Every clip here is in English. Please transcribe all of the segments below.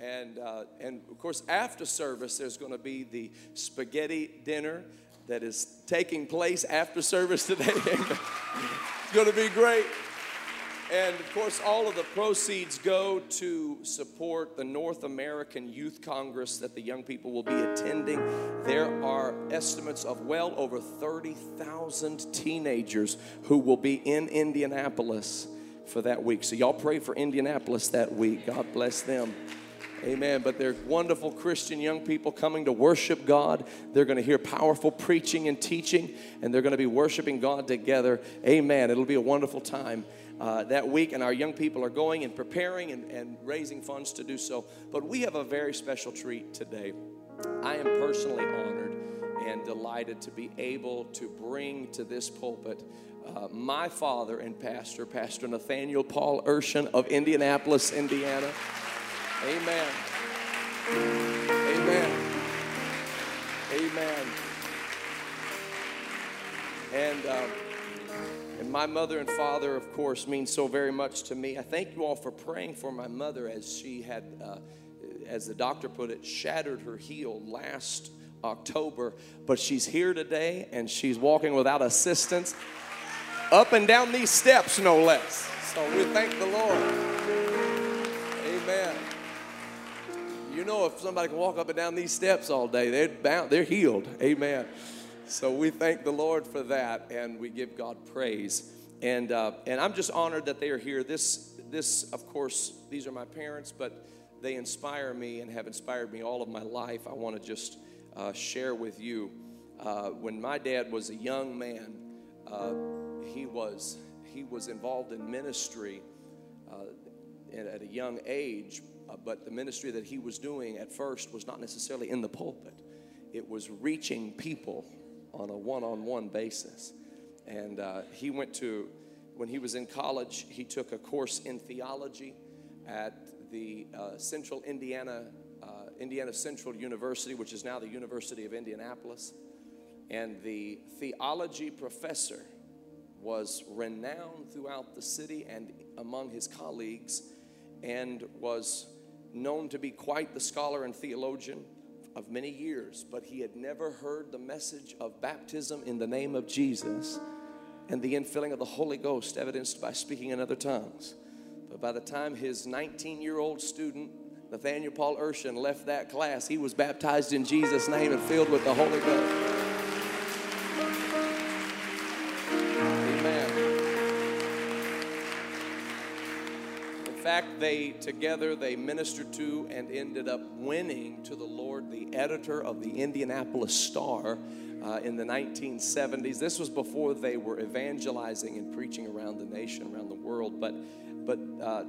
And, uh, and of course, after service, there's going to be the spaghetti dinner that is taking place after service today. it's going to be great. And of course, all of the proceeds go to support the North American Youth Congress that the young people will be attending. There are estimates of well over 30,000 teenagers who will be in Indianapolis for that week. So, y'all pray for Indianapolis that week. God bless them. Amen. But they're wonderful Christian young people coming to worship God. They're going to hear powerful preaching and teaching, and they're going to be worshiping God together. Amen. It'll be a wonderful time uh, that week, and our young people are going and preparing and, and raising funds to do so. But we have a very special treat today. I am personally honored and delighted to be able to bring to this pulpit uh, my father and pastor, Pastor Nathaniel Paul Urshan of Indianapolis, Indiana. Amen. Amen. Amen. And. Uh, and my mother and father, of course, mean so very much to me. I thank you all for praying for my mother as she had, uh, as the doctor put it, shattered her heel last October. But she's here today and she's walking without assistance up and down these steps, no less. So we thank the Lord. You know, if somebody can walk up and down these steps all day, they're bound, they're healed. Amen. So we thank the Lord for that, and we give God praise. And uh, and I'm just honored that they are here. This this, of course, these are my parents, but they inspire me and have inspired me all of my life. I want to just uh, share with you. Uh, when my dad was a young man, uh, he was he was involved in ministry uh, at a young age. Uh, but the ministry that he was doing at first was not necessarily in the pulpit. It was reaching people on a one on one basis. And uh, he went to, when he was in college, he took a course in theology at the uh, Central Indiana, uh, Indiana Central University, which is now the University of Indianapolis. And the theology professor was renowned throughout the city and among his colleagues and was known to be quite the scholar and theologian of many years, but he had never heard the message of baptism in the name of Jesus and the infilling of the Holy Ghost, evidenced by speaking in other tongues. But by the time his 19 year old student, Nathaniel Paul Urshan, left that class, he was baptized in Jesus' name and filled with the Holy Ghost. Fact, they together they ministered to and ended up winning to the Lord the editor of the Indianapolis Star uh, in the 1970s. This was before they were evangelizing and preaching around the nation, around the world. But but uh,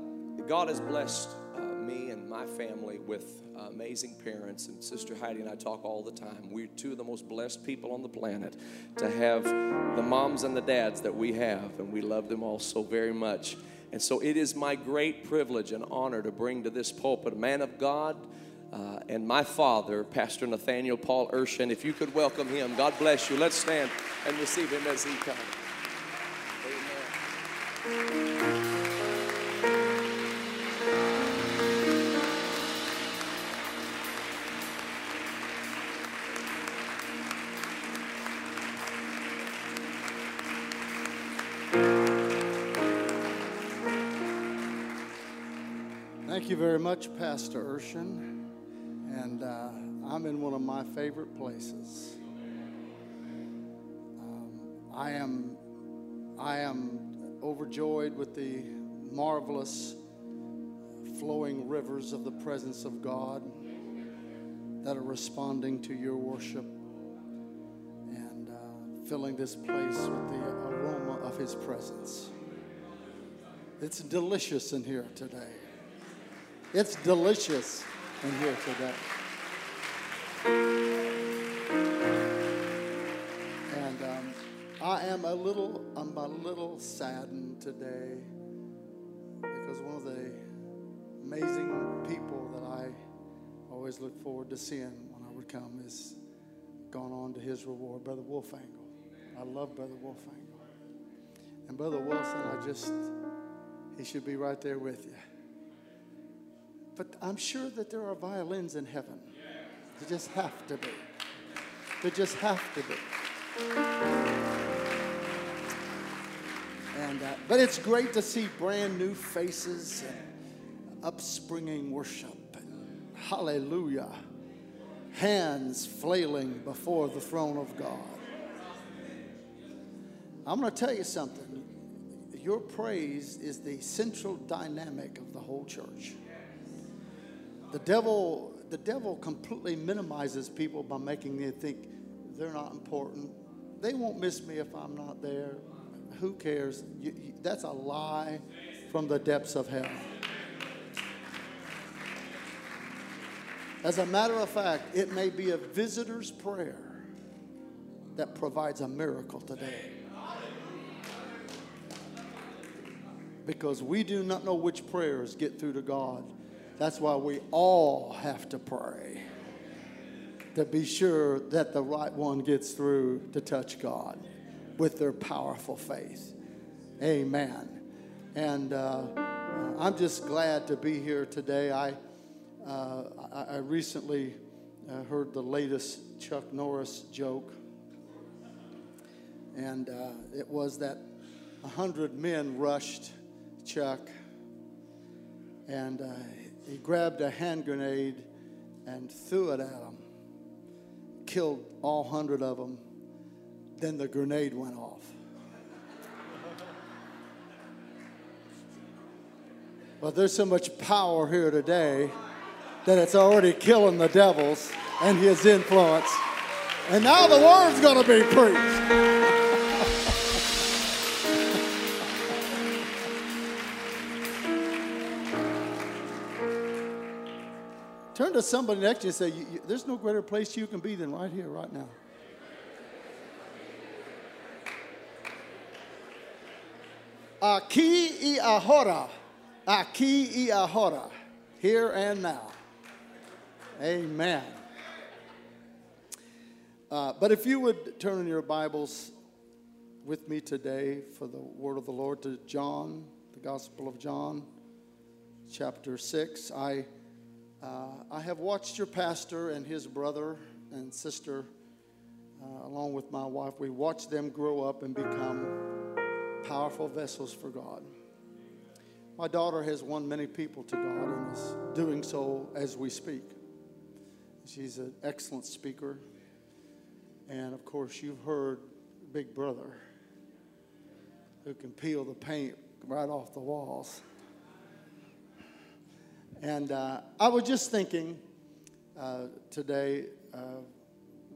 God has blessed uh, me and my family with amazing parents, and Sister Heidi and I talk all the time. We're two of the most blessed people on the planet to have the moms and the dads that we have, and we love them all so very much. And so it is my great privilege and honor to bring to this pulpit a man of God uh, and my father, Pastor Nathaniel Paul Urshan. If you could welcome him, God bless you. Let's stand and receive him as he comes. You very much, Pastor Urshan. And uh, I'm in one of my favorite places. Um, I am, I am overjoyed with the marvelous flowing rivers of the presence of God that are responding to your worship and uh, filling this place with the aroma of His presence. It's delicious in here today. It's delicious in here today. And um, I am a little, I'm a little saddened today because one of the amazing people that I always look forward to seeing when I would come is gone on to his reward, Brother Wolfangle. I love Brother Wolfangle. And Brother Wilson, I just, he should be right there with you. But I'm sure that there are violins in heaven. There just have to be. There just have to be. And, uh, but it's great to see brand new faces and upspringing worship. And hallelujah. Hands flailing before the throne of God. I'm going to tell you something. Your praise is the central dynamic of the whole church. The devil, the devil completely minimizes people by making them think they're not important. They won't miss me if I'm not there. Who cares? You, you, that's a lie from the depths of hell. As a matter of fact, it may be a visitor's prayer that provides a miracle today. Because we do not know which prayers get through to God. That's why we all have to pray to be sure that the right one gets through to touch God with their powerful faith. Amen. And uh, I'm just glad to be here today. I, uh, I recently uh, heard the latest Chuck Norris joke, and uh, it was that a hundred men rushed Chuck, and uh, he grabbed a hand grenade and threw it at them, killed all hundred of them. Then the grenade went off. But there's so much power here today that it's already killing the devils and his influence. And now the word's going to be preached. Turn to somebody next to you and say, you, you, There's no greater place you can be than right here, right now. Aquí y ahora. Aquí y ahora. Here and now. Amen. Uh, but if you would turn in your Bibles with me today for the word of the Lord to John, the Gospel of John, chapter 6. I, uh, I have watched your pastor and his brother and sister, uh, along with my wife, we watched them grow up and become powerful vessels for God. My daughter has won many people to God and is doing so as we speak. She's an excellent speaker. And of course, you've heard Big Brother, who can peel the paint right off the walls. And uh, I was just thinking uh, today, uh,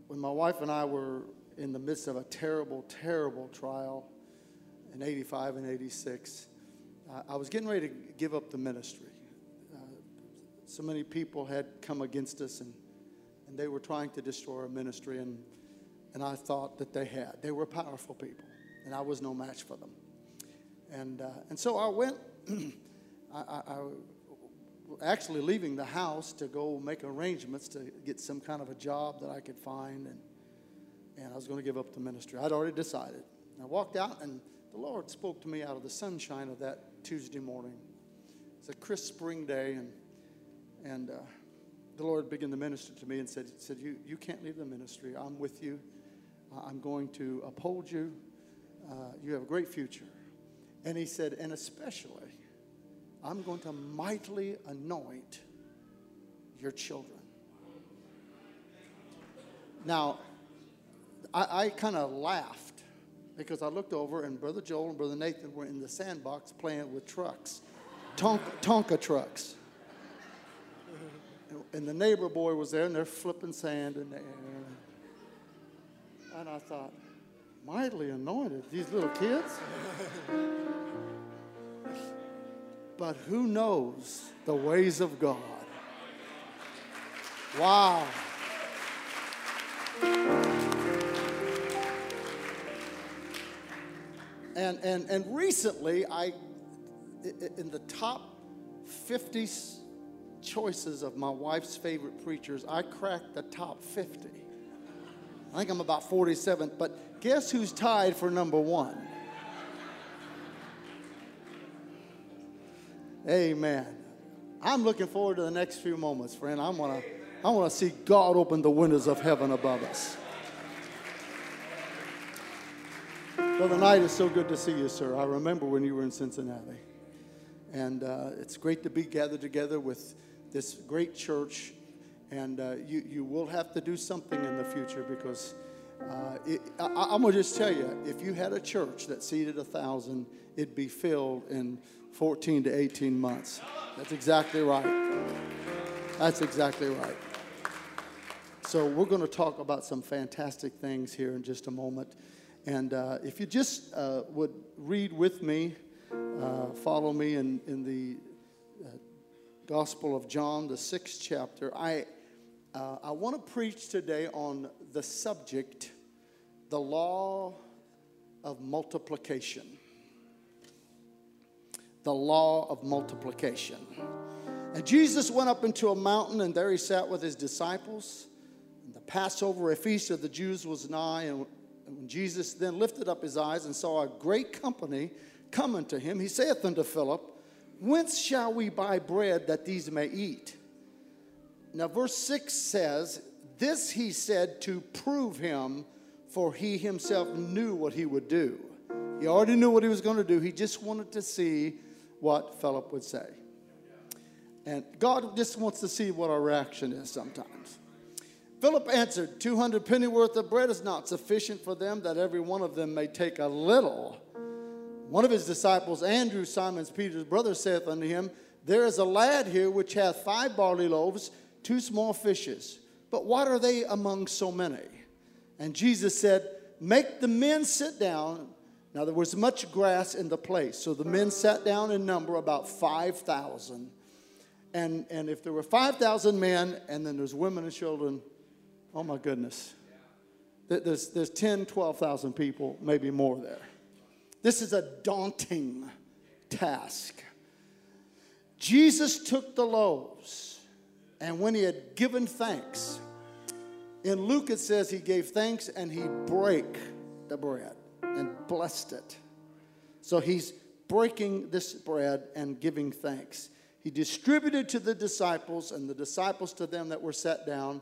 when my wife and I were in the midst of a terrible, terrible trial in 85 and 86, uh, I was getting ready to give up the ministry. Uh, so many people had come against us and, and they were trying to destroy our ministry, and, and I thought that they had. They were powerful people, and I was no match for them. And, uh, and so I went, I, I, I actually leaving the house to go make arrangements to get some kind of a job that I could find, and, and I was going to give up the ministry. I'd already decided. I walked out, and the Lord spoke to me out of the sunshine of that Tuesday morning. It's a crisp spring day, and, and uh, the Lord began to minister to me and said, said you, you can't leave the ministry. I'm with you. I'm going to uphold you. Uh, you have a great future. And he said, and especially, I'm going to mightily anoint your children. Now, I, I kind of laughed because I looked over and Brother Joel and Brother Nathan were in the sandbox playing with trucks, Tonka, Tonka trucks. And the neighbor boy was there and they're flipping sand in the air. And I thought, mightily anointed, these little kids? But who knows the ways of God? Wow. And, and, and recently, I, in the top 50 choices of my wife's favorite preachers, I cracked the top 50. I think I'm about 47th, but guess who's tied for number one? Amen. I'm looking forward to the next few moments, friend. I want to I want to see God open the windows of heaven above us. Brother Knight, it's so good to see you, sir. I remember when you were in Cincinnati. And uh, it's great to be gathered together with this great church. And uh, you, you will have to do something in the future because uh, it, I, I'm going to just tell you if you had a church that seated a thousand, it'd be filled in 14 to 18 months. That's exactly right. That's exactly right. So, we're going to talk about some fantastic things here in just a moment. And uh, if you just uh, would read with me, uh, follow me in, in the uh, Gospel of John, the sixth chapter, I, uh, I want to preach today on the subject, the law of multiplication. The law of multiplication. And Jesus went up into a mountain, and there he sat with his disciples. And the Passover, a feast of the Jews, was nigh, and when Jesus then lifted up his eyes and saw a great company coming to him, he saith unto Philip, Whence shall we buy bread that these may eat? Now, verse 6 says, This he said to prove him, for he himself knew what he would do. He already knew what he was going to do. He just wanted to see what Philip would say. And God just wants to see what our reaction is sometimes. Philip answered, 200 pennyworth of bread is not sufficient for them, that every one of them may take a little. One of his disciples, Andrew, Simon Peter's brother, saith unto him, There is a lad here which hath five barley loaves, two small fishes. But what are they among so many? And Jesus said, Make the men sit down. Now there was much grass in the place. So the men sat down in number about 5,000. And, and if there were 5,000 men, and then there's women and children, Oh my goodness. There's, there's 10, 12,000 people, maybe more there. This is a daunting task. Jesus took the loaves, and when he had given thanks, in Luke it says he gave thanks and he broke the bread and blessed it. So he's breaking this bread and giving thanks. He distributed to the disciples and the disciples to them that were set down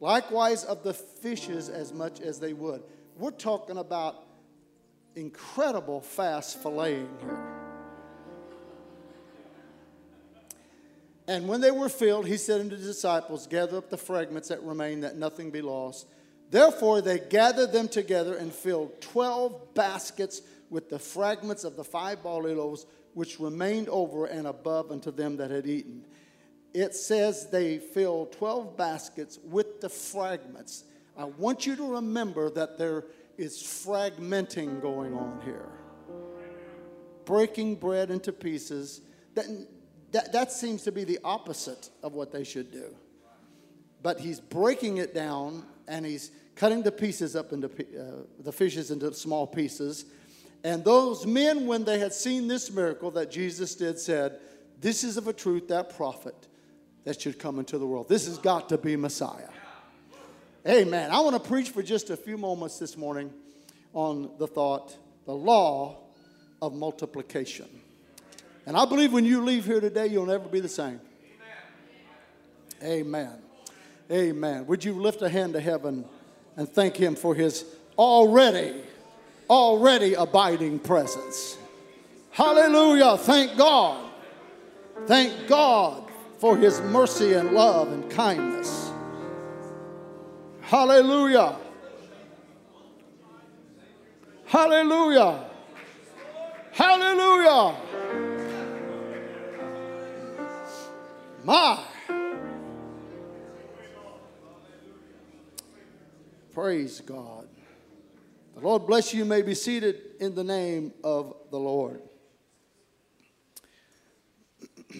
Likewise, of the fishes as much as they would. We're talking about incredible fast filleting here. And when they were filled, he said unto the disciples, Gather up the fragments that remain, that nothing be lost. Therefore, they gathered them together and filled 12 baskets with the fragments of the five barley loaves which remained over and above unto them that had eaten it says they filled 12 baskets with the fragments. I want you to remember that there is fragmenting going on here. Breaking bread into pieces. That, that, that seems to be the opposite of what they should do. But he's breaking it down and he's cutting the pieces up into uh, the fishes into small pieces. And those men, when they had seen this miracle that Jesus did, said, This is of a truth that prophet that should come into the world. This has got to be Messiah. Amen. I want to preach for just a few moments this morning on the thought, the law of multiplication. And I believe when you leave here today, you'll never be the same. Amen. Amen. Would you lift a hand to heaven and thank Him for His already, already abiding presence? Hallelujah. Thank God. Thank God for his mercy and love and kindness. Hallelujah. Hallelujah. Hallelujah. My. Praise God. The Lord bless you. you may be seated in the name of the Lord.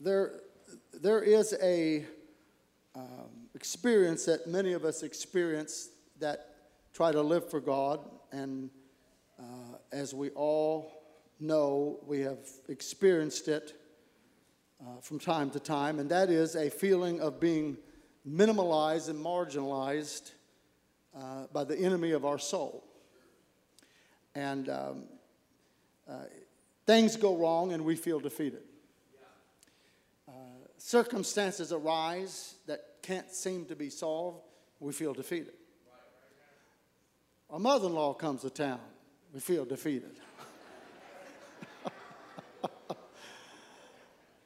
there, there is a um, experience that many of us experience that try to live for God, and uh, as we all know, we have experienced it uh, from time to time, and that is a feeling of being minimalized and marginalized uh, by the enemy of our soul. And um, uh, things go wrong and we feel defeated. Uh, circumstances arise that can't seem to be solved, we feel defeated. A mother in law comes to town, we feel defeated.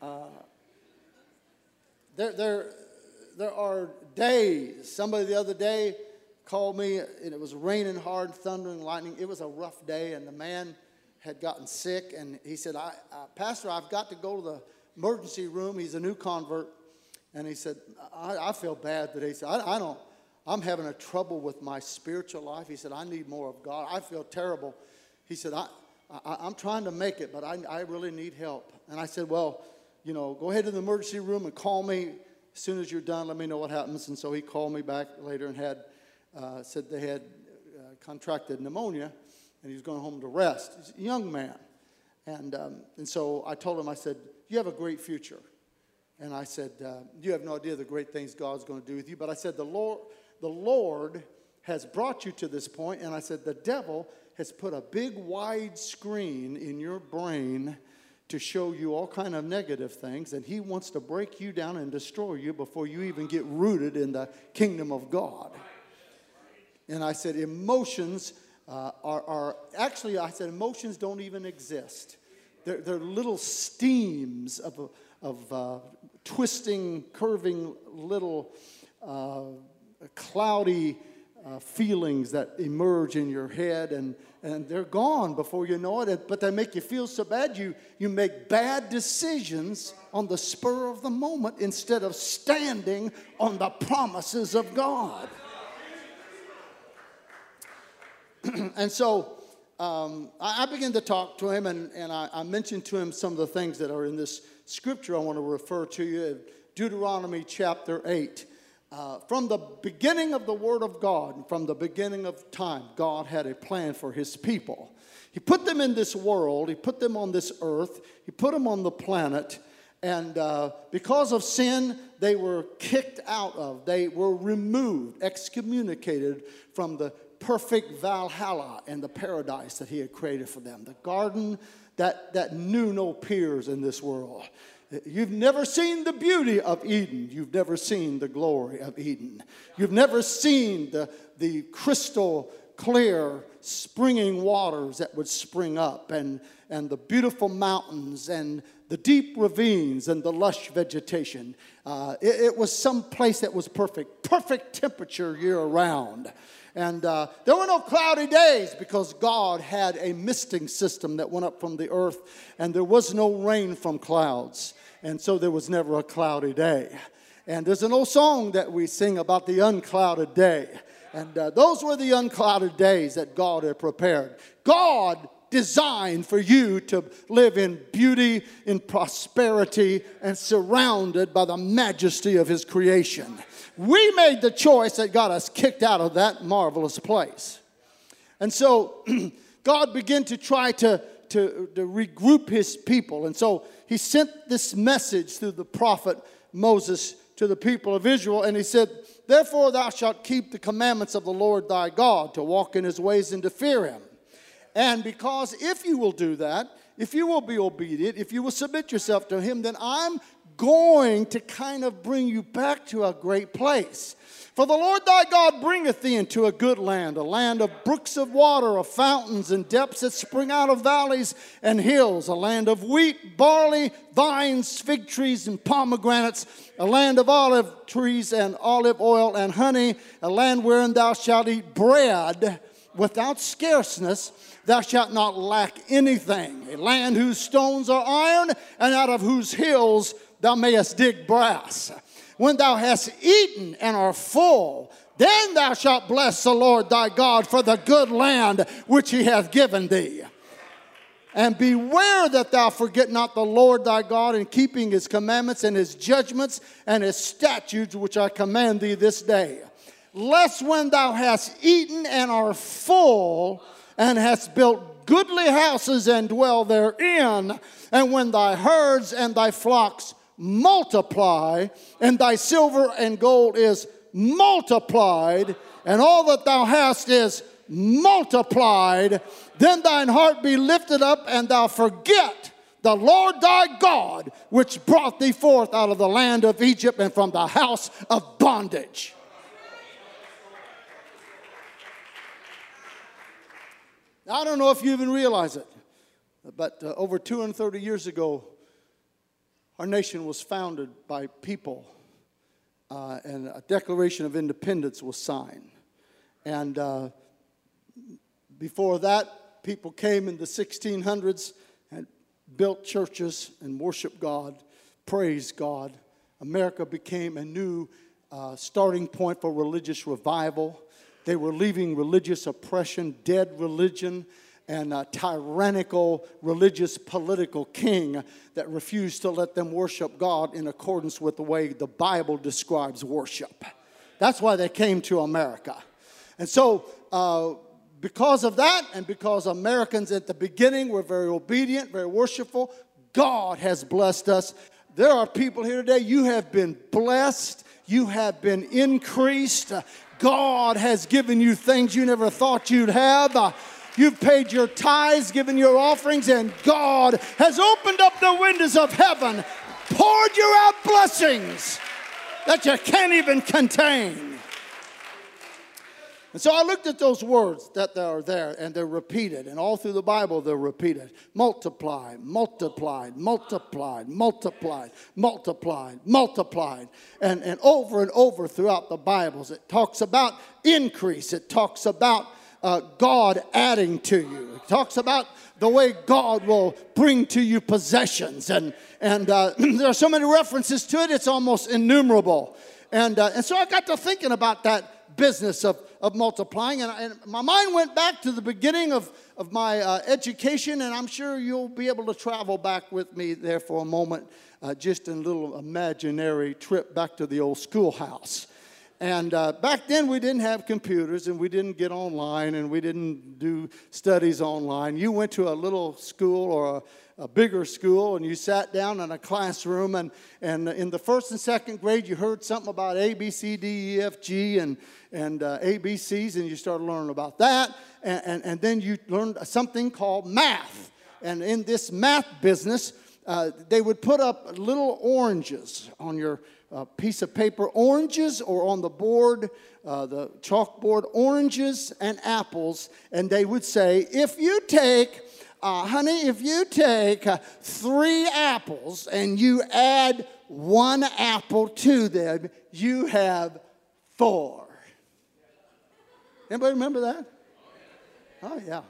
uh, there, there, there are days. Somebody the other day called me, and it was raining hard, thundering, lightning. It was a rough day, and the man had gotten sick, and he said, I, Pastor, I've got to go to the emergency room. He's a new convert. And he said, I, I feel bad today. He said, I, I don't, I'm having a trouble with my spiritual life. He said, I need more of God. I feel terrible. He said, I, I, am trying to make it, but I, I really need help. And I said, Well, you know, go ahead to the emergency room and call me as soon as you're done. Let me know what happens. And so he called me back later and had uh, said they had uh, contracted pneumonia and he was going home to rest. He's a young man. And, um, and so I told him, I said, You have a great future. And I said, uh, You have no idea the great things God's going to do with you. But I said, The Lord, the Lord has brought you to this point. And I said, The devil has put a big wide screen in your brain to show you all kind of negative things and he wants to break you down and destroy you before you even get rooted in the kingdom of god. And i said emotions uh, are, are, actually i said emotions don't even exist. They're, they're little steams of, of uh, twisting curving little uh, cloudy uh, feelings that emerge in your head and, and they're gone before you know it but they make you feel so bad you, you make bad decisions on the spur of the moment instead of standing on the promises of god. And so um, I, I, began to talk to him and, and I, I mentioned to him some of the things that are in this scripture i want to refer to you. Deuteronomy chapter 8 uh, from the beginning of the Word of God, from the beginning of time, God had a plan for His people. He put them in this world, He put them on this earth, He put them on the planet, and uh, because of sin, they were kicked out of, they were removed, excommunicated from the perfect Valhalla and the paradise that He had created for them, the garden that, that knew no peers in this world. You've never seen the beauty of Eden. You've never seen the glory of Eden. You've never seen the, the crystal clear springing waters that would spring up and, and the beautiful mountains and the deep ravines and the lush vegetation. Uh, it, it, was some place that was perfect, perfect temperature year round. And uh, there were no cloudy days because God had a misting system that went up from the earth, and there was no rain from clouds and so there was never a cloudy day. And there's an old song that we sing about the unclouded day. And uh, those were the unclouded days that God had prepared. God designed for you to live in beauty, in prosperity, and surrounded by the majesty of His creation. We made the choice that got us kicked out of that marvelous place. And so God began to try to to, to regroup his people. And so he sent this message through the prophet Moses to the people of Israel, and he said, Therefore thou shalt keep the commandments of the Lord thy God, to walk in his ways and to fear him. And because if you will do that, if you will be obedient, if you will submit yourself to him, then I'm going to kind of bring you back to a great place. For the Lord thy God bringeth thee into a good land, a land of brooks of water, of fountains and depths that spring out of valleys and hills, a land of wheat, barley, vines, fig trees, and pomegranates, a land of olive trees and olive oil and honey, a land wherein thou shalt eat bread without scarceness. Thou shalt not lack anything. A land whose stones are iron, and out of whose hills thou mayest dig brass when thou hast eaten and are full, then thou shalt bless the Lord thy God for the good land which he hath given thee. And beware that thou forget not the Lord thy God in keeping his commandments and his judgments and his statutes which I command thee this day. Lest when thou hast eaten and are full and hast built goodly houses and dwell therein, and when thy herds and thy flocks multiply, and thy silver and gold is multiplied, and all that thou hast is multiplied, then thine heart be lifted up, and thou forget the Lord thy God, which brought thee forth out of the land of Egypt and from the house of bondage. I don't know if you even realize it, but uh, over 230 years ago, our nation was founded by people, uh, and a Declaration of Independence was signed. And uh, before that, people came in the 1600s and built churches and worshiped God, praised God. America became a new uh, starting point for religious revival. They were leaving religious oppression, dead religion, and a tyrannical religious political king that refused to let them worship God in accordance with the way the Bible describes worship. That's why they came to America. And so, uh, because of that, and because Americans at the beginning were very obedient, very worshipful, God has blessed us. There are people here today, you have been blessed, you have been increased. God has given you things you never thought you'd have. You've paid your tithes, given your offerings, and God has opened up the windows of heaven, poured you out blessings that you can't even contain. And so I looked at those words that are there, and they're repeated. And all through the Bible, they're repeated multiplied, multiplied, multiplied, multiplied, multiplied, multiplied. And, and over and over throughout the Bibles, it talks about increase, it talks about uh, God adding to you, it talks about the way God will bring to you possessions. And, and uh, there are so many references to it, it's almost innumerable. And, uh, and so I got to thinking about that business of of multiplying. And, and, my mind went back to the beginning of, of my uh, education, and I'm sure you'll be able to travel back with me there for a moment, uh, just in a little imaginary trip back to the old schoolhouse. And uh, back then, we didn't have computers and we didn't get online and we didn't do studies online. You went to a little school or a a bigger school and you sat down in a classroom and, and in the first and second grade you heard something about A, B, C, D, E, F, G and, and uh, ABCs and you started learning about that. And, and, and, then you learned something called math. And in this math business, uh, they would put up little oranges on your uh, piece of paper, oranges or on the board, uh, the chalkboard, oranges and apples. And they would say, if you take uh, honey, if you take uh, three apples and you add one apple to them, you have four. Anybody remember that? Oh, yeah.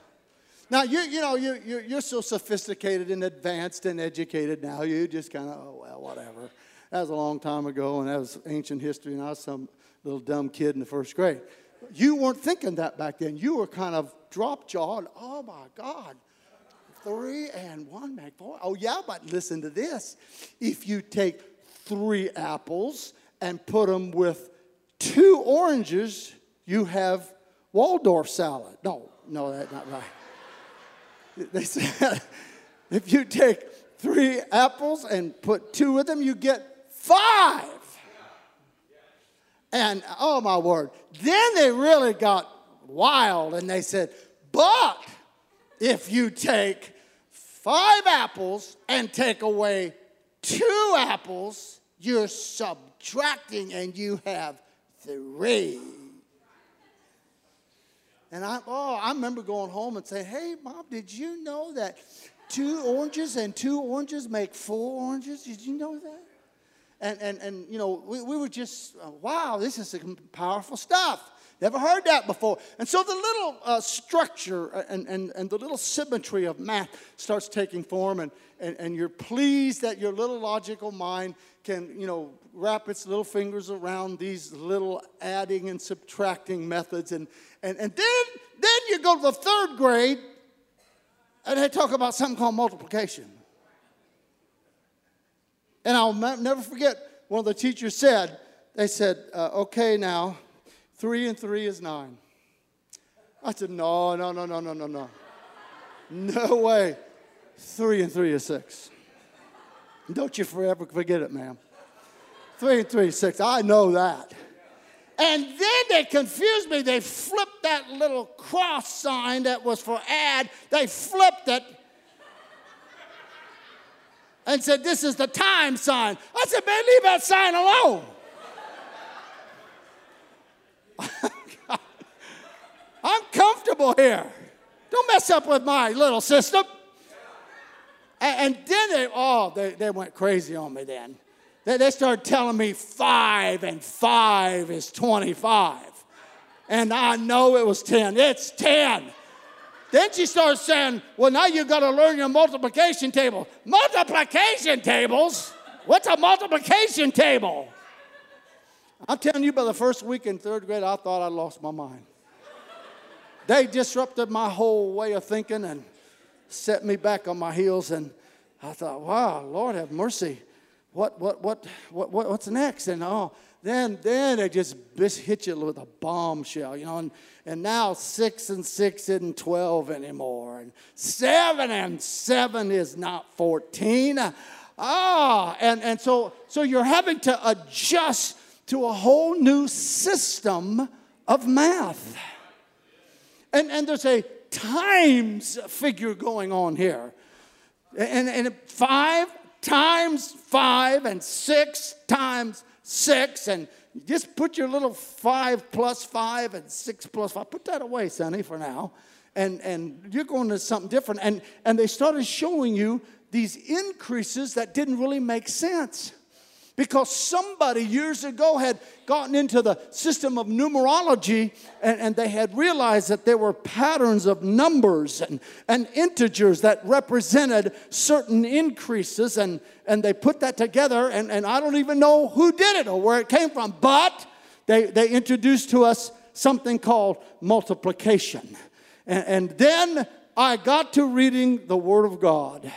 Now, you, you know, you, you're, you're so sophisticated and advanced and educated now, you just kind of, oh, well, whatever. That was a long time ago, and that was ancient history, and I was some little dumb kid in the first grade. You weren't thinking that back then. You were kind of drop jawed. Oh, my God three and one make four. Oh, yeah, but listen to this. If you take three apples and put them with two oranges, you have Waldorf salad. No, no, that's not right. They said if you take three apples and put two with them, you get five. And oh my word, then they really got wild and they said, but if you take five apples and take away two apples, you're subtracting and you have three. And I, oh, I remember going home and saying, hey, mom, did you know that two oranges and two oranges make four oranges? Did you know that? And, and, and you know, we, we were just, uh, wow, this is powerful stuff. Never heard that before. And so the little uh, structure uh, and, and, and the little symmetry of math starts taking form, and, and, and you're pleased that your little logical mind can, you know, wrap its little fingers around these little adding and subtracting methods. And, and, and then, then you go to the third grade, and they talk about something called multiplication. And I'll never forget, one of the teachers said, they said, uh, okay, now, Three and three is nine. I said, No, no, no, no, no, no, no. No way. Three and three is six. Don't you forever forget it, ma'am. Three and three is six. I know that. And then they confused me. They flipped that little cross sign that was for add, they flipped it and said, This is the time sign. I said, Man, leave that sign alone. I'm comfortable here. Don't mess up with my little system. And, then they, oh, they, they went crazy on me then. They, they started telling me five and five is 25. And I know it was 10. It's 10. Then she starts saying, Well, now you've got to learn your multiplication table. Multiplication tables? What's a multiplication table? I'm telling you, by the first week in third grade, I thought I lost my mind. They disrupted my whole way of thinking and set me back on my heels. And I thought, wow, Lord have mercy. What, what, what, what, what what's next? And oh, then, then it just, hit you with a bombshell, you know. And, and now six and six isn't 12 anymore. And seven and seven is not 14. Ah, and, and so, so you're having to adjust to a whole new system of math. And, and there's a times figure going on here. And, and five times five and six times six. And just put your little five plus five and six plus five. Put that away, Sonny, for now. And, and you're going to something different. And, and they started showing you these increases that didn't really make sense because somebody years ago had gotten into the system of numerology and, and, they had realized that there were patterns of numbers and, and integers that represented certain increases and, and they put that together and, and i don't even know who did it or where it came from but they, they introduced to us something called multiplication. And, and then i got to reading the word of god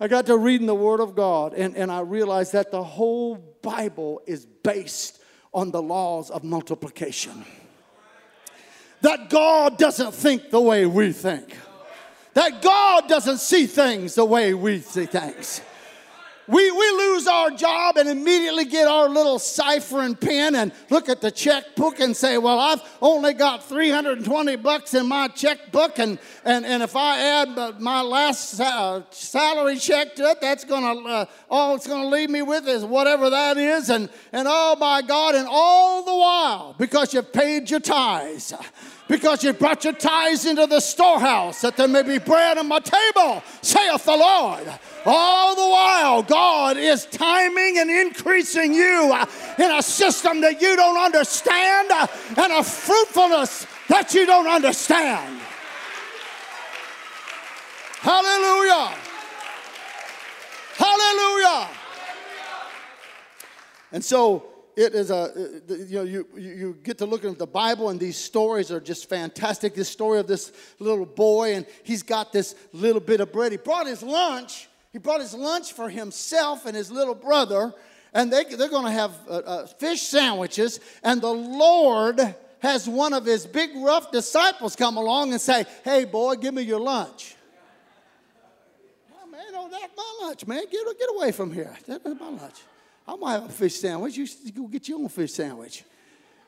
I got to reading the Word of God, and, and I realized that the whole Bible is based on the laws of multiplication. That God doesn't think the way we think, that God doesn't see things the way we see things. We, we lose our job and immediately get our little cipher and pen and look at the checkbook and say, Well, I've only got 320 bucks in my checkbook, and, and, and if I add my last uh, salary check to it, that's gonna, uh, all it's gonna leave me with is whatever that is. And, and oh my God, and all the while, because you've paid your tithes, because you brought your tithes into the storehouse, that there may be bread on my table, saith the Lord. All the while, God is timing and increasing you in a system that you don't understand and a fruitfulness that you don't understand. Hallelujah! Hallelujah! And so, it is a you know you you get to look at the bible and these stories are just fantastic. This story of this little boy and he's got this little bit of bread. He brought his lunch. He brought his lunch for himself and his little brother and they, they're going to have uh, uh, fish sandwiches and the lord has one of his big rough disciples come along and say hey boy give me your lunch. Oh man oh that's my lunch man. Get, get away from here. That's my lunch I'm gonna have a fish sandwich. You go get your own fish sandwich.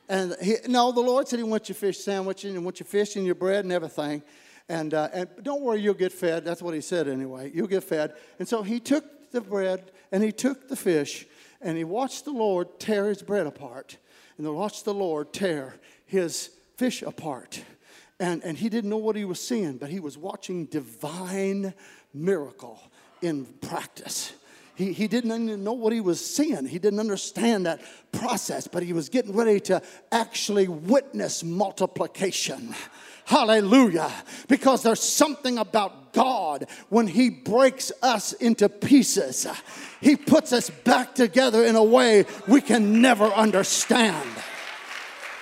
And he, no, the Lord said He wants your fish sandwich and He wants your fish and your bread and everything. And, uh, and don't worry, you'll get fed. That's what He said anyway. You'll get fed. And so He took the bread and He took the fish and He watched the Lord tear His bread apart. And He watched the Lord tear His fish apart. And, and He didn't know what He was seeing, but He was watching divine miracle in practice. He, he didn't even know what he was seeing. He didn't understand that process, but he was getting ready to actually witness multiplication. Hallelujah. Because there's something about God when He breaks us into pieces, He puts us back together in a way we can never understand.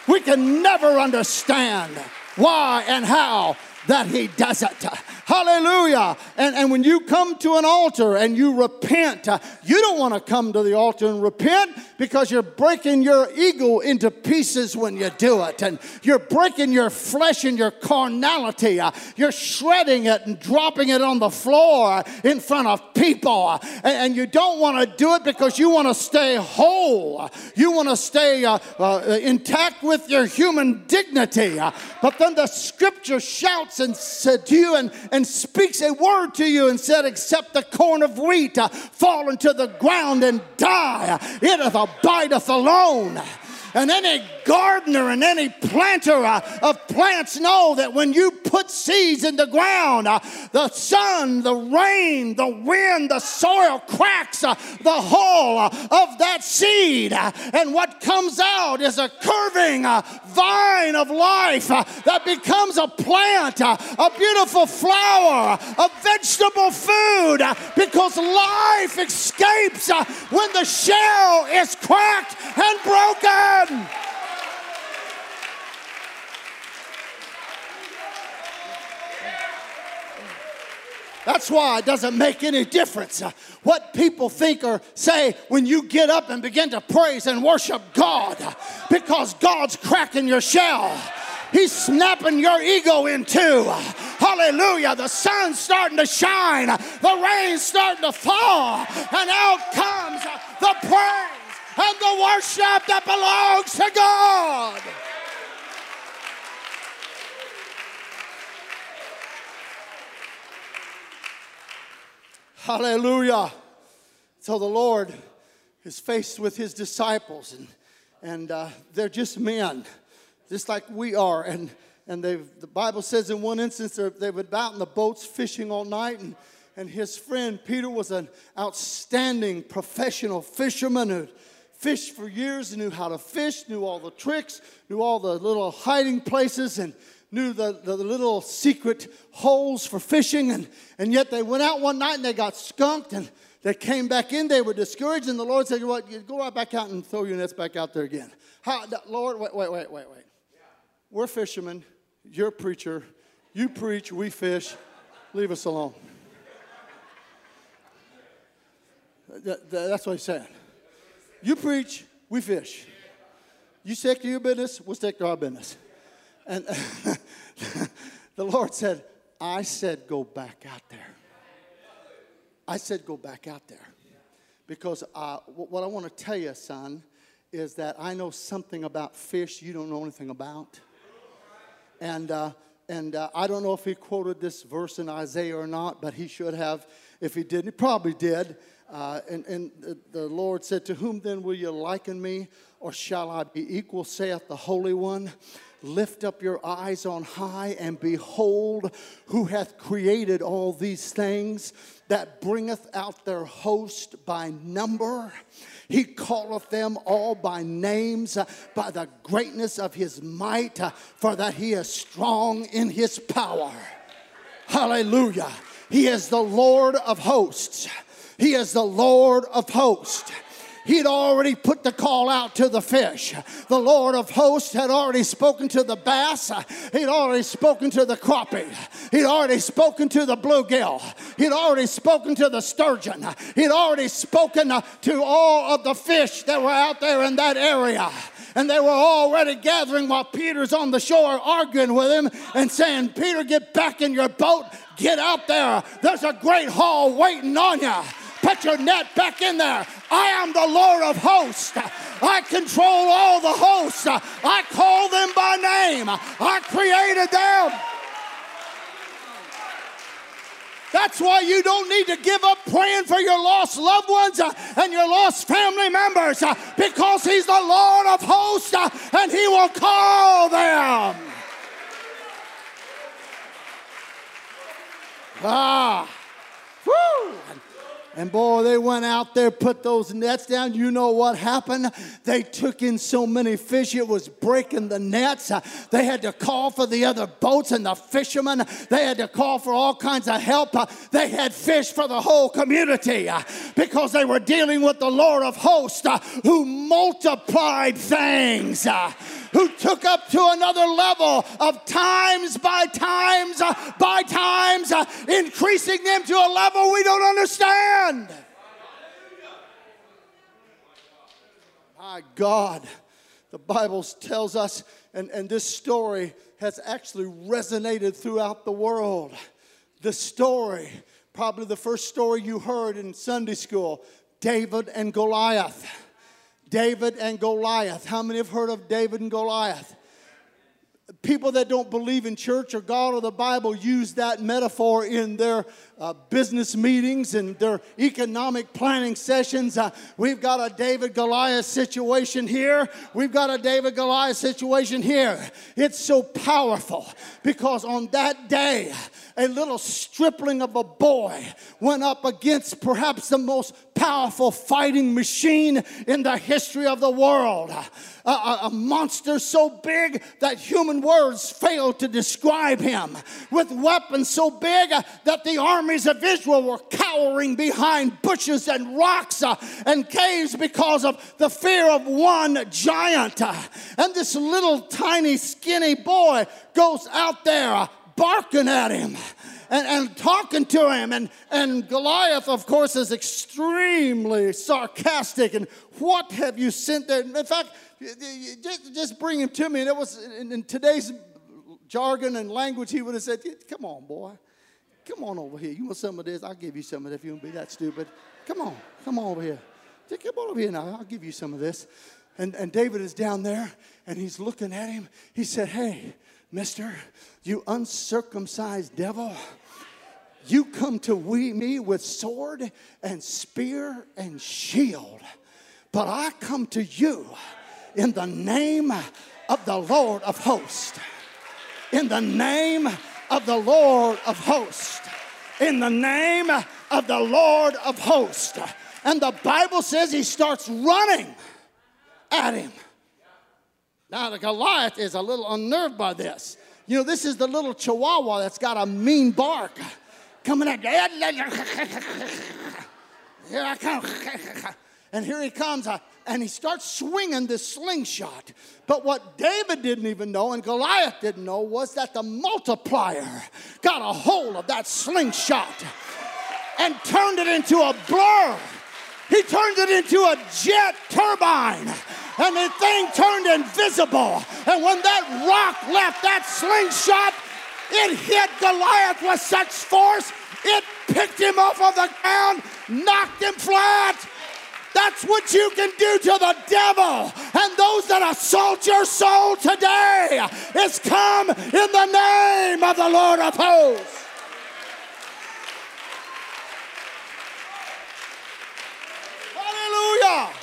We can never understand why and how that He does it. Hallelujah. And, and when you come to an altar and you repent, uh, you don't want to come to the altar and repent because you're breaking your ego into pieces when you do it. And you're breaking your flesh and your carnality. Uh, you're shredding it and dropping it on the floor in front of people. And, and you don't want to do it because you want to stay whole. You want to stay uh, uh, intact with your human dignity. Uh, but then the scripture shouts and said to you and, and speaks a word to you and said, Except the corn of wheat uh, fall into the ground and die, it abideth alone. And any gardener and any planter uh, of plants know that when you put seeds in the ground, uh, the sun, the rain, the wind, the soil cracks uh, the hull uh, of that seed. Uh, and what comes out is a curving uh, vine of life that becomes a plant, a beautiful flower, a vegetable food, because life escapes when the shell is cracked and broken. That's why it doesn't make any difference uh, what people think or say when you get up and begin to praise and worship God uh, because God's cracking your shell. He's snapping your ego in two. Hallelujah. The sun's starting to shine, the rain's starting to fall, and out comes the praise and the worship that belongs to God. Hallelujah. So the Lord is faced with his disciples, and, and uh, they're just men, just like we are. And, and the Bible says in one instance they've been out in the boats fishing all night, and, and his friend Peter was an outstanding professional fisherman who fished for years, and knew how to fish, knew all the tricks, knew all the little hiding places, and knew the, the little secret holes for fishing, and, and yet they went out one night and they got skunked and they came back in. They were discouraged, and the Lord said, "What? You go right back out and throw your nets back out there again." How, Lord, wait, wait, wait, wait, wait. We're fishermen. You're a preacher. You preach. We fish. Leave us alone. That's what he's saying. You preach. We fish. You stick to your business. We'll stick to our business. And the Lord said, I said, go back out there. I said, go back out there. Because uh, what I want to tell you, son, is that I know something about fish you don't know anything about. And, uh, and uh, I don't know if he quoted this verse in Isaiah or not, but he should have. If he didn't, he probably did. Uh, and and the, Lord said, To whom then will you liken me, or shall I be equal, saith the Holy One? Lift up your eyes on high and behold who hath created all these things that bringeth out their host by number. He calleth them all by names uh, by the greatness of his might, uh, for that he is strong in his power. Hallelujah. He is the Lord of hosts. He is the Lord of hosts. He'd already put the call out to the fish. The Lord of hosts had already spoken to the bass. He'd already spoken to the crappie. He'd already spoken to the bluegill. He'd already spoken to the sturgeon. He'd already spoken uh, to all of the fish that were out there in that area and they were already gathering while Peter's on the shore arguing with him and saying, Peter, get back in your boat, get out there. There's a great haul waiting on you. Put your net back in there. I am the Lord of hosts. I control all the hosts. I call them by name. I created them. That's why you don't need to give up praying for your lost loved ones uh, and your lost family members uh, because He's the Lord of hosts uh, and He will call them. Ah, whoo. And boy, they went out there, put those nets down. You know what happened? They took in so many fish, it was breaking the nets. They had to call for the other boats and the fishermen. They had to call for all kinds of help. They had fish for the whole community uh, because they were dealing with the Lord of hosts uh, who multiplied things. Uh, who took up to another level of times by times uh, by times, uh, increasing them to a level we don't understand. My God, the Bible tells us, and, and this story has actually resonated throughout the world. The story, probably the first story you heard in Sunday school David and Goliath. David and Goliath. How many have heard of David and Goliath? people that don't believe in church or God or the Bible use that metaphor in their uh, business meetings and their economic planning sessions. Uh, we've got a David Goliath situation here. We've got a David Goliath situation here. It's so powerful because on that day, a little stripling of a boy went up against perhaps the most powerful fighting machine in the history of the world. A, a, a, monster so big that human words fail to describe him, with weapons so big that the armies of Israel were cowering behind bushes and rocks uh, and caves because of the fear of one giant. And this little tiny skinny boy goes out there barking at him and, and talking to him. And, and Goliath, of course, is extremely sarcastic. And what have you sent there? In fact, just, just bring him to me. And it was in, in today's jargon and language, he would have said, Come on, boy. Come on over here. You want some of this? I'll give you some of it if you won't be that stupid. Come on. Come on over here. Come on over here now. I'll give you some of this. And, and David is down there and he's looking at him. He said, Hey, mister, you uncircumcised devil. You come to we, me with sword and spear and shield, but I come to you in the name of the Lord of hosts. In the name of the Lord of hosts. In the name of the Lord of hosts. And the Bible says he starts running at him. Now, the Goliath is a little unnerved by this. You know, this is the little chihuahua that's got a mean bark coming at Here I come. And here he comes, uh, and he starts swinging this slingshot. But what David didn't even know, and Goliath didn't know, was that the multiplier got a hold of that slingshot and turned it into a blur. He turned it into a jet turbine and the thing turned invisible. And when that rock left that slingshot, it hit Goliath with such force, it picked him off of the ground, knocked him flat. That's what you can do to the devil and those that assault your soul today. Is come in the name of the Lord of hosts. Hallelujah.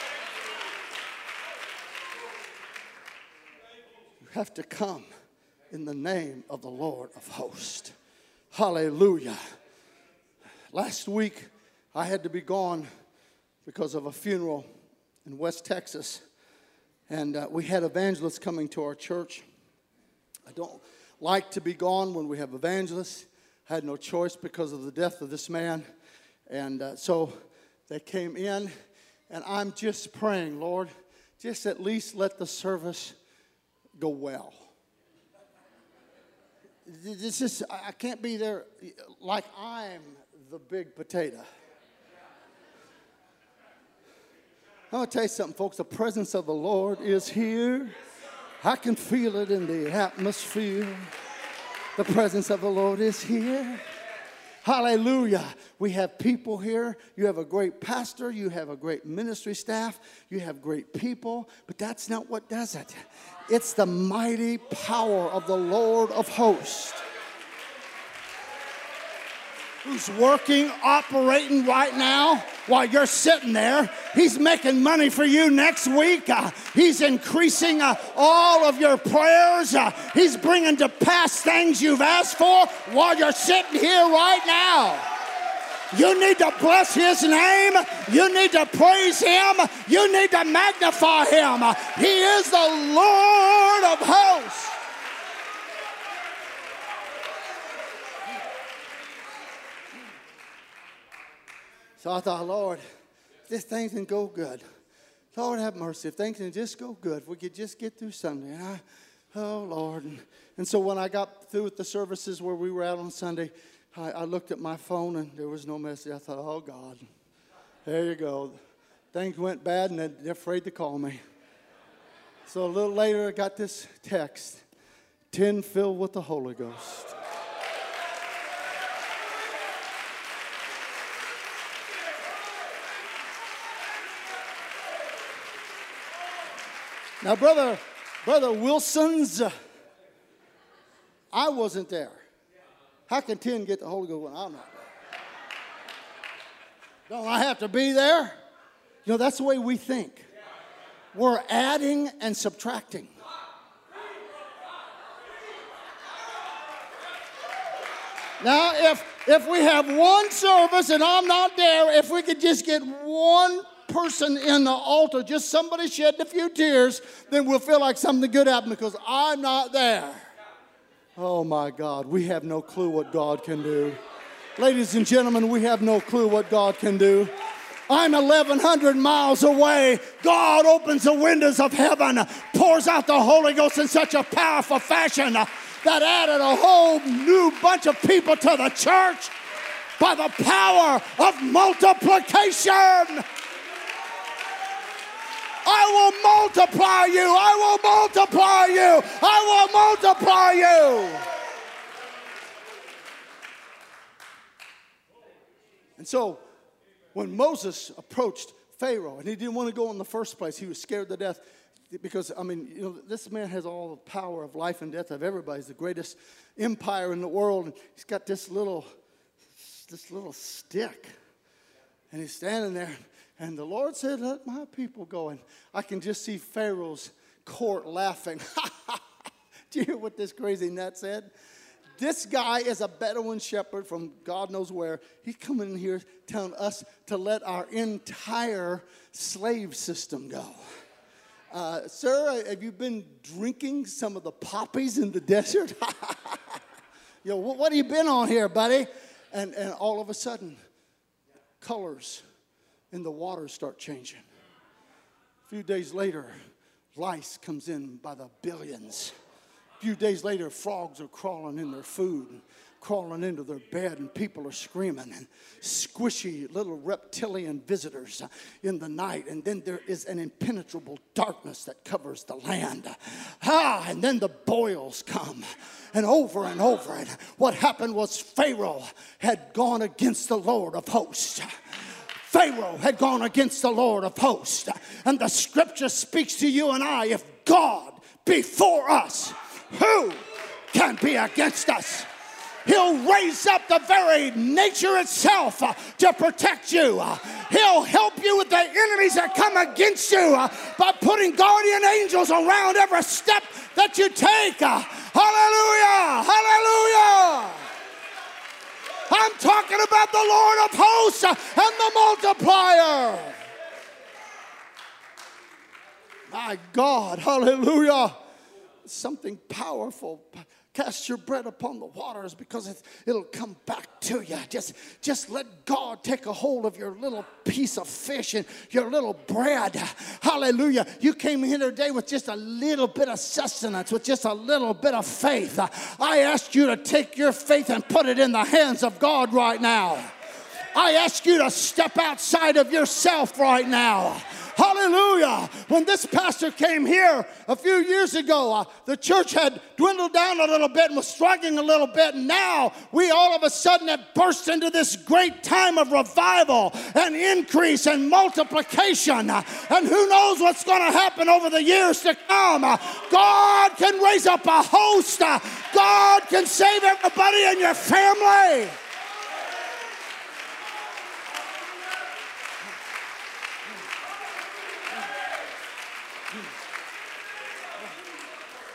You have to come in the name of the Lord of hosts. Hallelujah. Last week, I had to be gone because of a funeral in West Texas. And uh, we had evangelists coming to our church. I don't like to be gone when we have evangelists. I had no choice because of the death of this man. And uh, so they came in, and I'm just praying, Lord, just at least let the service go well this is, I can't be there like I'm the big potato. To tell you something, folks. The presence of the Lord is here. I can feel it in the atmosphere. The presence of the Lord is here. Hallelujah. We have people here. You have a great pastor. You have a great ministry staff. You have great people. But that's not what does it. It's the mighty power of the Lord of hosts who's working, operating right now while you're sitting there. He's making money for you next week. Uh, he's increasing uh, all of your prayers. Uh, he's bringing to pass things you've asked for while you're sitting here right now. You need to bless his name. You need to praise him. You need to magnify him. He is the Lord of hosts. So I thought, Lord, this thing can go good. Lord have mercy. If things can just go good, if we could just get through Sunday. And I, oh Lord. And, and so when I got through with the services where we were out on Sunday, I, I looked at my phone and there was no message. I thought, oh God, there you go. Things went bad and they're afraid to call me. So a little later, I got this text 10 filled with the Holy Ghost. Now, brother, brother Wilson's, I wasn't there. How can 10 get the Holy Ghost when I'm not there? Don't I have to be there? You know, that's the way we think. We're adding and subtracting. Now, if if we have one service and I'm not there, if we could just get one person in the altar, just somebody shedding a few tears, then we'll feel like something good happened because I'm not there. Oh my God, we have no clue what God can do. Ladies and gentlemen, we have no clue what God can do. I'm 1,100 miles away. God opens the windows of heaven, pours out the Holy Ghost in such a powerful fashion that added a whole new bunch of people to the church by the power of multiplication. I will multiply you. I will multiply you. I will multiply you. And so, when Moses approached Pharaoh, and he didn't want to go in the first place, he was scared to death because I mean, you know, this man has all the power of life and death of everybody. He's the greatest empire in the world, and he's got this little, this little stick, and he's standing there. And the Lord said, Let my people go. And I can just see Pharaoh's court laughing. Do you hear what this crazy nut said? This guy is a Bedouin shepherd from God knows where. He's coming in here telling us to let our entire slave system go. Uh, sir, have you been drinking some of the poppies in the desert? Yo, what, what have you been on here, buddy? And, and all of a sudden, colors in the water start changing. A few days later, lice comes in by the billions. A few days later, frogs are crawling in their food crawling into their bed, and people are screaming, and squishy little reptilian visitors in the night. And then there is an impenetrable darkness that covers the land. Ah, and then the boils come. And over and over. And what happened was Pharaoh had gone against the Lord of hosts. Pharaoh had gone against the Lord of hosts. And the scripture speaks to you and I if God be for us, who can be against us? He'll raise up the very nature itself uh, to protect you. He'll help you with the enemies that come against you uh, by putting guardian angels around every step that you take. Uh, hallelujah! Hallelujah! I'm talking about the Lord of hosts and the multiplier. My God, hallelujah. Something powerful Cast your bread upon the waters because it, it'll come back to you. Just, just let God take a hold of your little piece of fish and your little bread. Hallelujah. You came here today with just a little bit of sustenance, with just a little bit of faith. I ask you to take your faith and put it in the hands of God right now. I ask you to step outside of yourself right now. Hallelujah. When this pastor came here a few years ago, uh, the church had dwindled down a little bit and was struggling a little bit. And now we all of a sudden have burst into this great time of revival and increase and multiplication. Uh, and who knows what's going to happen over the years to come. Uh, God can raise up a host, uh, God can save everybody in your family.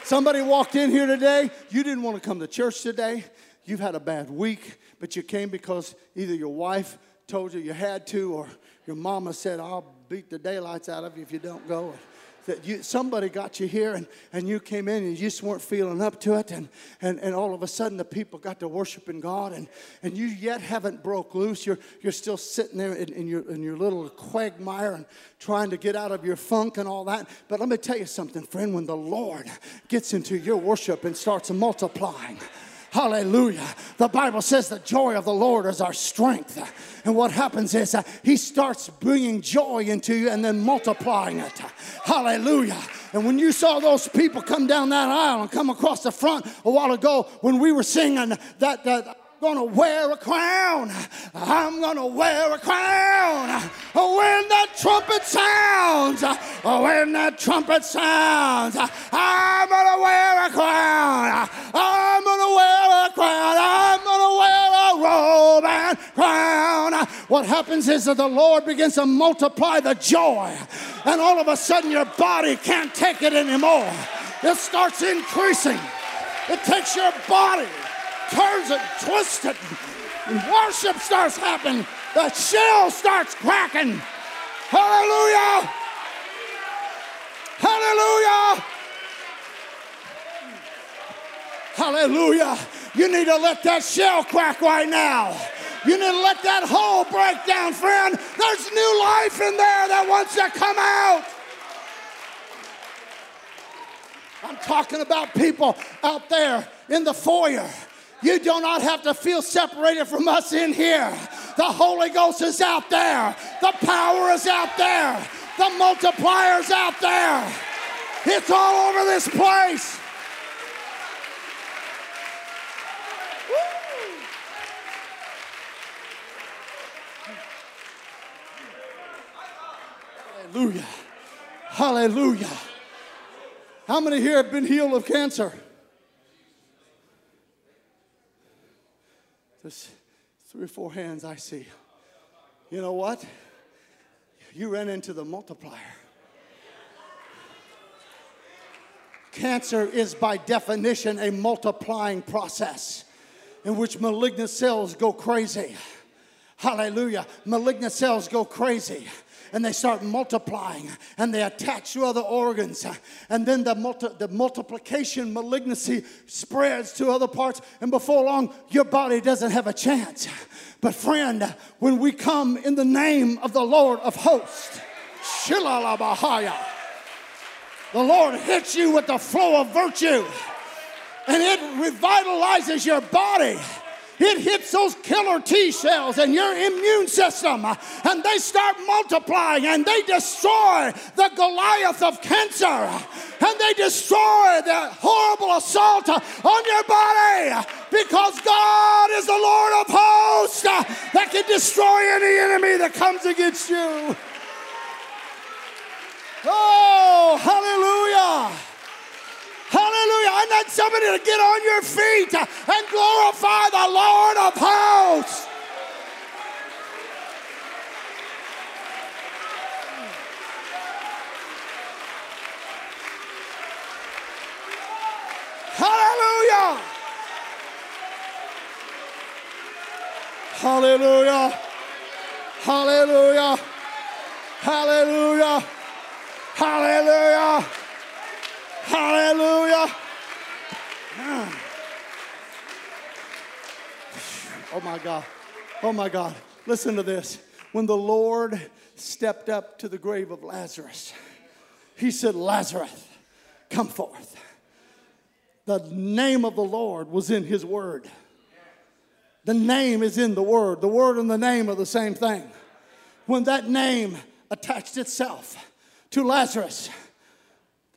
Somebody walked in here today, you didn't want to come to church today. You've had a bad week, but you came because either your wife told you you had to or your mama said, I'll beat the daylights out of you if you don't go. That you somebody got you here and, and you came in and you just weren't feeling up to it and, and, and all of a sudden the people got to worshiping God and, and you yet haven't broke loose. You're, you're still sitting there in, in, your, in your little quagmire and trying to get out of your funk and all that. But let me tell you something, friend, when the Lord gets into your worship and starts multiplying, Hallelujah. The Bible says the joy of the Lord is our strength. And what happens is uh, He starts bringing joy into you and then multiplying it. Hallelujah. And when you saw those people come down that aisle and come across the front a while ago when we were singing that, that gonna wear a crown. I'm gonna wear a crown. When that trumpet sounds, when that trumpet sounds, I'm gonna wear a crown. I'm gonna wear a crown. I'm gonna wear a robe and crown. What happens is that the Lord begins to multiply the joy, and all of a sudden your body can't take it anymore. It starts increasing. It takes your body turns it, twists it. Worship starts happening. The shell starts cracking. Hallelujah! Hallelujah! Hallelujah! You need to let that shell crack right now. You need to let that hole break down, friend. There's new life in there that wants to come out. I'm talking about people out there in the foyer you do not have to feel separated from us in here. The Holy Ghost is out there, the power is out there, the multiplier's out there. It's all over this place. Hallelujah. Hallelujah. How many here have been healed of cancer? There's three or four hands I see. You know what? You ran into the multiplier. Cancer is by definition a multiplying process in which malignant cells go crazy. Hallelujah. Malignant cells go crazy and they start multiplying and they attach to other organs. And then the, multi- the multiplication malignancy spreads to other parts, and before long, your body doesn't have a chance. But, friend, when we come in the name of the Lord of hosts, Shilalabahaya, the Lord hits you with the flow of virtue and it revitalizes your body it hits those killer T cells and your immune system, uh, and they start multiplying and they destroy the Goliath of cancer, uh, and they destroy the horrible assault uh, on your body because God is the Lord of hosts that can destroy any enemy that comes against you. Oh, hallelujah. Hallelujah. I somebody to get on your feet and glorify the Lord of hosts. Hallelujah. Hallelujah. Hallelujah. Hallelujah. Hallelujah. Hallelujah. Oh my God. Oh my God. Listen to this. When the Lord stepped up to the grave of Lazarus, he said, Lazarus, come forth. The name of the Lord was in his word. The name is in the word. The word and the name are the same thing. When that name attached itself to Lazarus,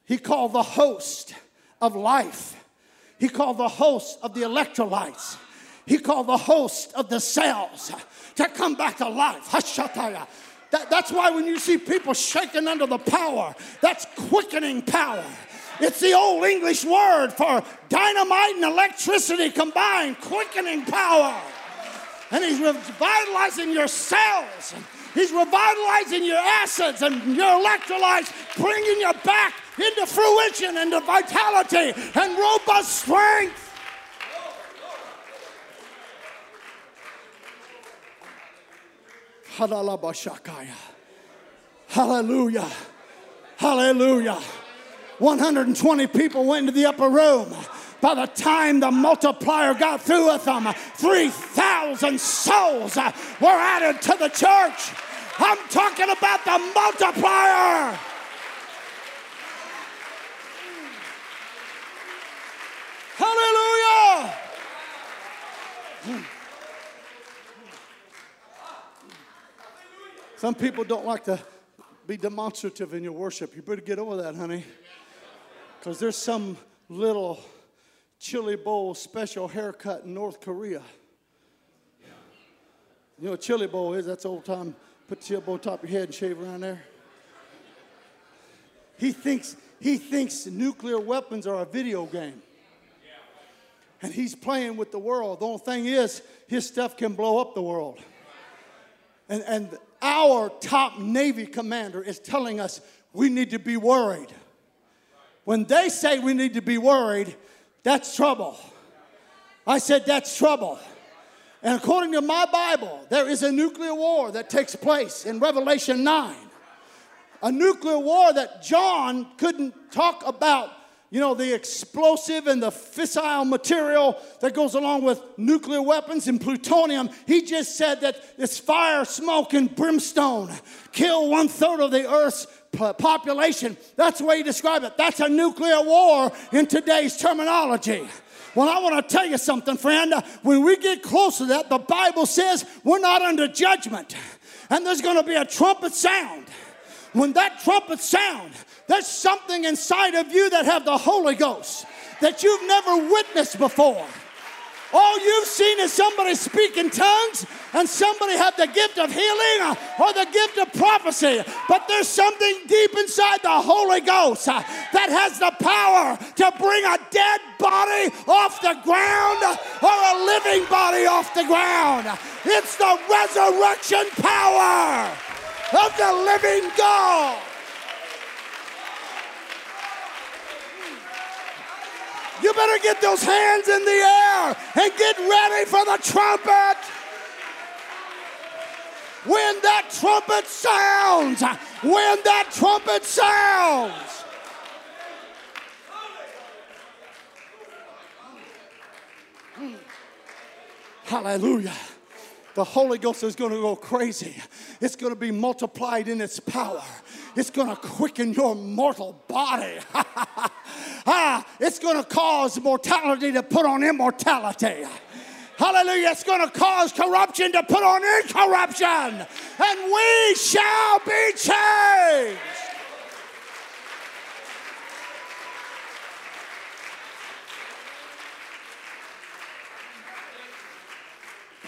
he called the host of life. He called the host of the electrolytes. He called the host of the cells to come back to life. That, that's why when you see people shaking under the power, that's quickening power. It's the old English word for dynamite and electricity combined, quickening power. And he's revitalizing your cells. He's revitalizing your acids and your electrolytes, bringing you back into fruition, into vitality and robust strength. Hallelujah. Hallelujah. 120 people went into the upper room. By the time the multiplier got through with them, 3,000 souls uh, were added to the church. I'm talking about the multiplier. Hallelujah. Some people don't like to be demonstrative in your worship. You better get over that, honey. Because there's some little chili bowl special haircut in North Korea. You know what chili bowl is? That's old time. Put chili bowl on top of your head and shave around there. He thinks he thinks nuclear weapons are a video game. And he's playing with the world. The only thing is, his stuff can blow up the world. And, and our top Navy commander is telling us we need to be worried. When they say we need to be worried, that's trouble. I said, that's trouble. And according to my Bible, there is a nuclear war that takes place in Revelation 9. A nuclear war that John couldn't talk about, you know, the explosive and the fissile material that goes along with nuclear weapons and plutonium. He just said that it's fire, smoke, and brimstone kill one third of the earth's population. That's the way he described it. That's a nuclear war in today's terminology. Well, I want to tell you something, friend. When we get close to that, the Bible says we're not under judgment. And there's going to be a trumpet sound. When that trumpet sound, there's something inside of you that have the Holy Ghost that you've never witnessed before. All you've seen is somebody speak in tongues and somebody have the gift of healing or the gift of prophecy. But there's something deep inside the Holy Ghost that has the power to bring a dead body off the ground or a living body off the ground. It's the resurrection power of the living God. You better get those hands in the air and get ready for the trumpet. When that trumpet sounds, when that trumpet sounds. Hmm. Hallelujah. The Holy Ghost is going to go crazy. It's going to be multiplied in its power. It's going to quicken your mortal body. ah, it's going to cause mortality to put on immortality. Hallelujah. It's going to cause corruption to put on incorruption. And we shall be changed.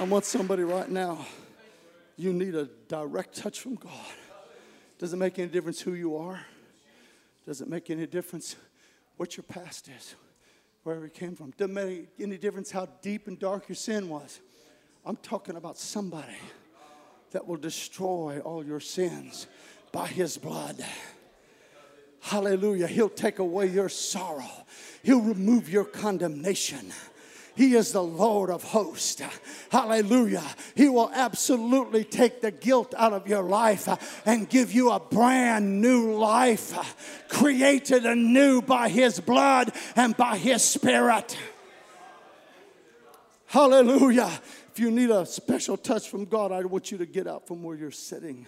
I want somebody right now. You need a direct touch from God. Does it make any difference who you are? Does it make any difference what your past is, where you came from? Doesn't make any difference how deep and dark your sin was. I'm talking about somebody that will destroy all your sins by his blood. Hallelujah. He'll take away your sorrow, he'll remove your condemnation. He is the Lord of hosts. Hallelujah. He will absolutely take the guilt out of your life and give you a brand new life, created anew by His blood and by His Spirit. Hallelujah. If you need a special touch from God, I want you to get out from where you're sitting.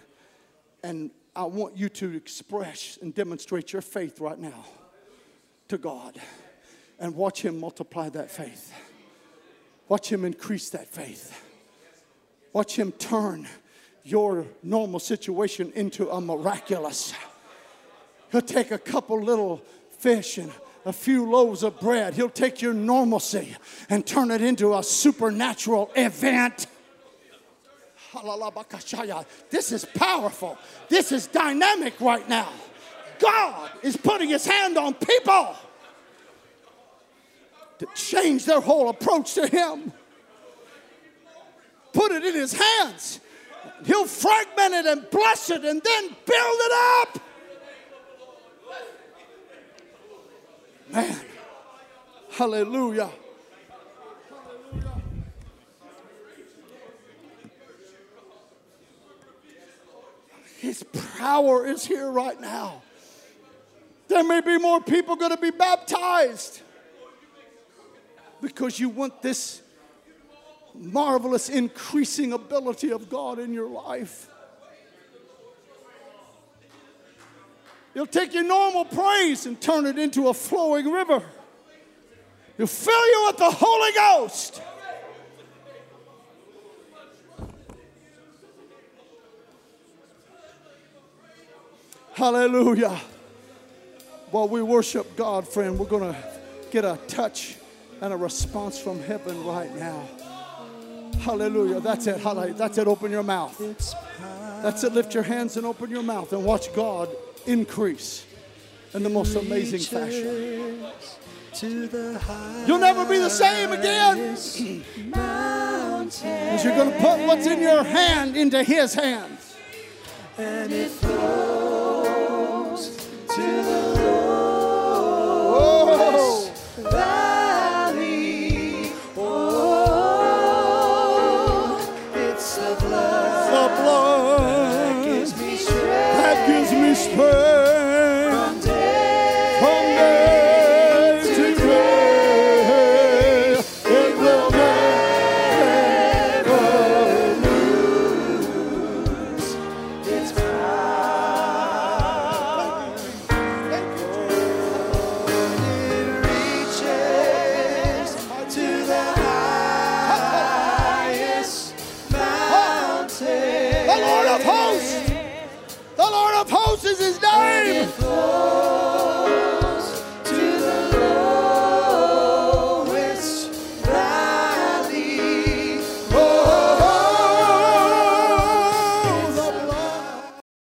And I want you to express and demonstrate your faith right now to God and watch Him multiply that faith. Watch Him increase that faith. Watch Him turn your normal situation into a miraculous. He'll take a couple little fish and a few loaves of bread. He'll take your normalcy and turn it into a supernatural event. This is powerful. This is dynamic right now. God is putting his hand on people to change their whole approach to Him. Put it in His hands. He'll fragment it and bless it and then build it up. Man, hallelujah. His power is here right now. there may be more people going to be baptized because you want this marvelous increasing ability of God in your life. You'll take your normal praise and turn it into a flowing river. He'll fill you with the Holy Ghost. Hallelujah. While we worship God, friend, we're going to get a touch and a response from heaven right now. Hallelujah. That's it. Hallelujah. That's it. Open your mouth. That's it. Lift your hands and open your mouth and watch God increase in the most amazing fashion. You'll never be the same again. Because you're going to put what's in your hand into His hands. and it flows to the Oh,